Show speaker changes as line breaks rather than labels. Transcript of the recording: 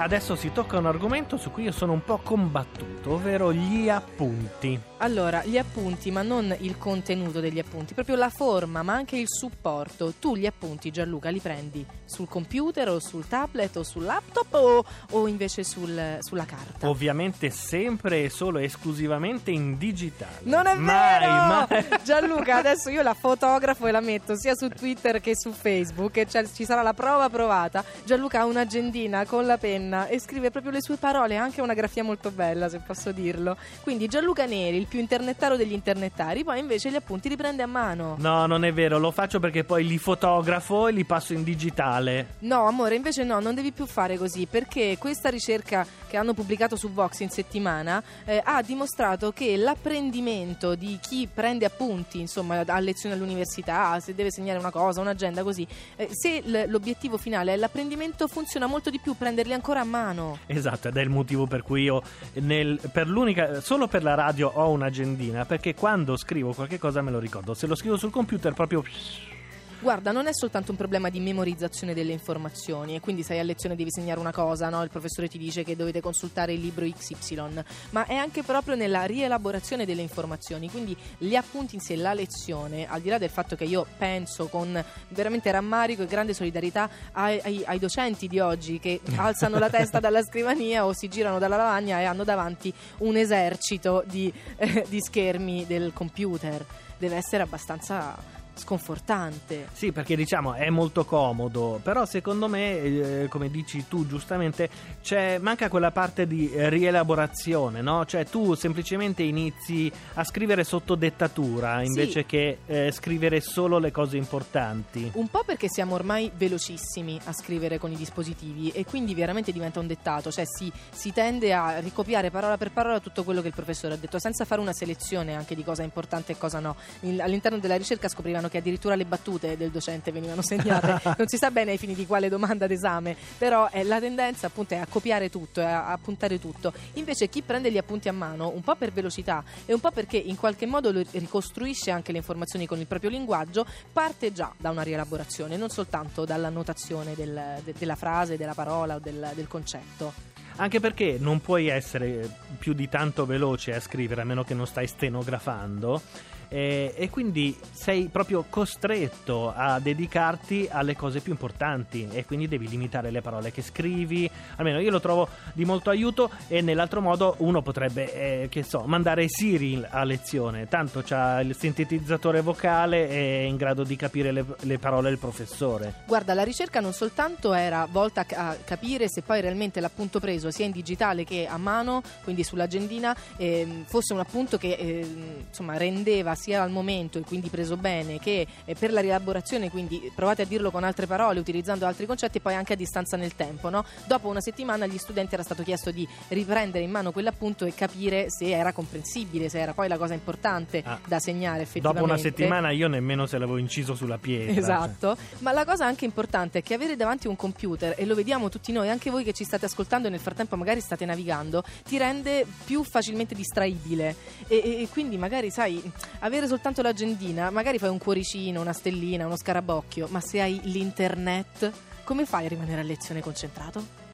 Adesso si tocca un argomento su cui io sono un po' combattuto, ovvero gli appunti.
Allora, gli appunti, ma non il contenuto degli appunti, proprio la forma, ma anche il supporto. Tu gli appunti, Gianluca, li prendi sul computer o sul tablet o sul laptop o, o invece sul- sulla carta?
Ovviamente sempre e solo esclusivamente in digitale.
Non è
mai,
vero!
Mai.
Gianluca, adesso io la fotografo e la metto sia su Twitter che su Facebook e c'è- ci sarà la prova provata. Gianluca ha un'agendina con la penna e scrive proprio le sue parole, anche una grafia molto bella, se posso dirlo. Quindi Gianluca Neri, il più internettaro degli internettari, poi invece gli appunti li prende a mano.
No, non è vero, lo faccio perché poi li fotografo e li passo in digitale.
No, amore, invece no, non devi più fare così perché questa ricerca che hanno pubblicato su Vox in settimana eh, ha dimostrato che l'apprendimento di chi prende appunti, insomma, a lezione all'università, se deve segnare una cosa, un'agenda così, eh, se l'obiettivo finale è l'apprendimento funziona molto di più prenderli ancora a mano.
Esatto, ed è il motivo per cui io nel- per l'unica, solo per la radio ho un'agendina, perché quando scrivo qualche cosa me lo ricordo. Se lo scrivo sul computer proprio...
Guarda, non è soltanto un problema di memorizzazione delle informazioni e quindi sai a lezione devi segnare una cosa, no? il professore ti dice che dovete consultare il libro XY, ma è anche proprio nella rielaborazione delle informazioni, quindi gli appunti in sé, la lezione, al di là del fatto che io penso con veramente rammarico e grande solidarietà ai, ai- ai docenti di oggi che alzano la testa dalla scrivania o si girano dalla lavagna e hanno davanti un esercito di, eh, di schermi del computer, deve essere abbastanza sconfortante.
Sì, perché diciamo è molto comodo, però secondo me, eh, come dici tu giustamente, c'è, manca quella parte di rielaborazione, no? Cioè tu semplicemente inizi a scrivere sotto dettatura invece
Sì.
che eh, scrivere solo le cose importanti.
Un po' perché siamo ormai velocissimi a scrivere con i dispositivi e quindi veramente diventa un dettato, cioè si, si tende a ricopiare parola per parola tutto quello che il professore ha detto, senza fare una selezione anche di cosa è importante e cosa no. In- all'interno della ricerca scoprivano che addirittura le battute del docente venivano segnate, non si sa bene ai fini di quale domanda d'esame, però eh, la tendenza appunto è a copiare tutto, a, a puntare tutto. Invece chi prende gli appunti a mano, un po' per velocità e un po' perché in qualche modo ricostruisce anche le informazioni con il proprio linguaggio, parte già da una rielaborazione, non soltanto dalla notazione del- de- della frase, della parola o del, del concetto.
Anche perché non puoi essere più di tanto veloce a scrivere a meno che non stai stenografando. Eh, e quindi sei proprio costretto a dedicarti alle cose più importanti e quindi devi limitare le parole che scrivi. Almeno io lo trovo di molto aiuto e nell'altro modo uno potrebbe, eh, che so, mandare Siri a lezione, tanto c'ha il sintetizzatore vocale e è in grado di capire le, le parole del professore.
Guarda, la ricerca non soltanto era volta a ca- a capire se poi realmente l'appunto preso sia in digitale che a mano, quindi sull'agendina, ehm, fosse un appunto che ehm, insomma rendeva sia al momento e quindi preso bene che eh, per la rielaborazione, quindi provate a dirlo con altre parole, utilizzando altri concetti e poi anche a distanza nel tempo. no? Dopo una settimana agli studenti era stato chiesto di riprendere in mano quell'appunto e capire se era comprensibile, se era poi la cosa importante
Ah.
da segnare effettivamente.
Dopo una settimana io nemmeno se l'avevo inciso sulla pietra.
Esatto, ma la cosa anche importante è che avere davanti un computer, e lo vediamo tutti noi, anche voi che ci state ascoltando e nel frattempo magari state navigando, ti rende più facilmente distraibile. E, e- e quindi magari, sai, avere soltanto l'agendina, magari fai un cuoricino, una stellina, uno scarabocchio, ma se hai l'internet, come fai a rimanere a lezione concentrato?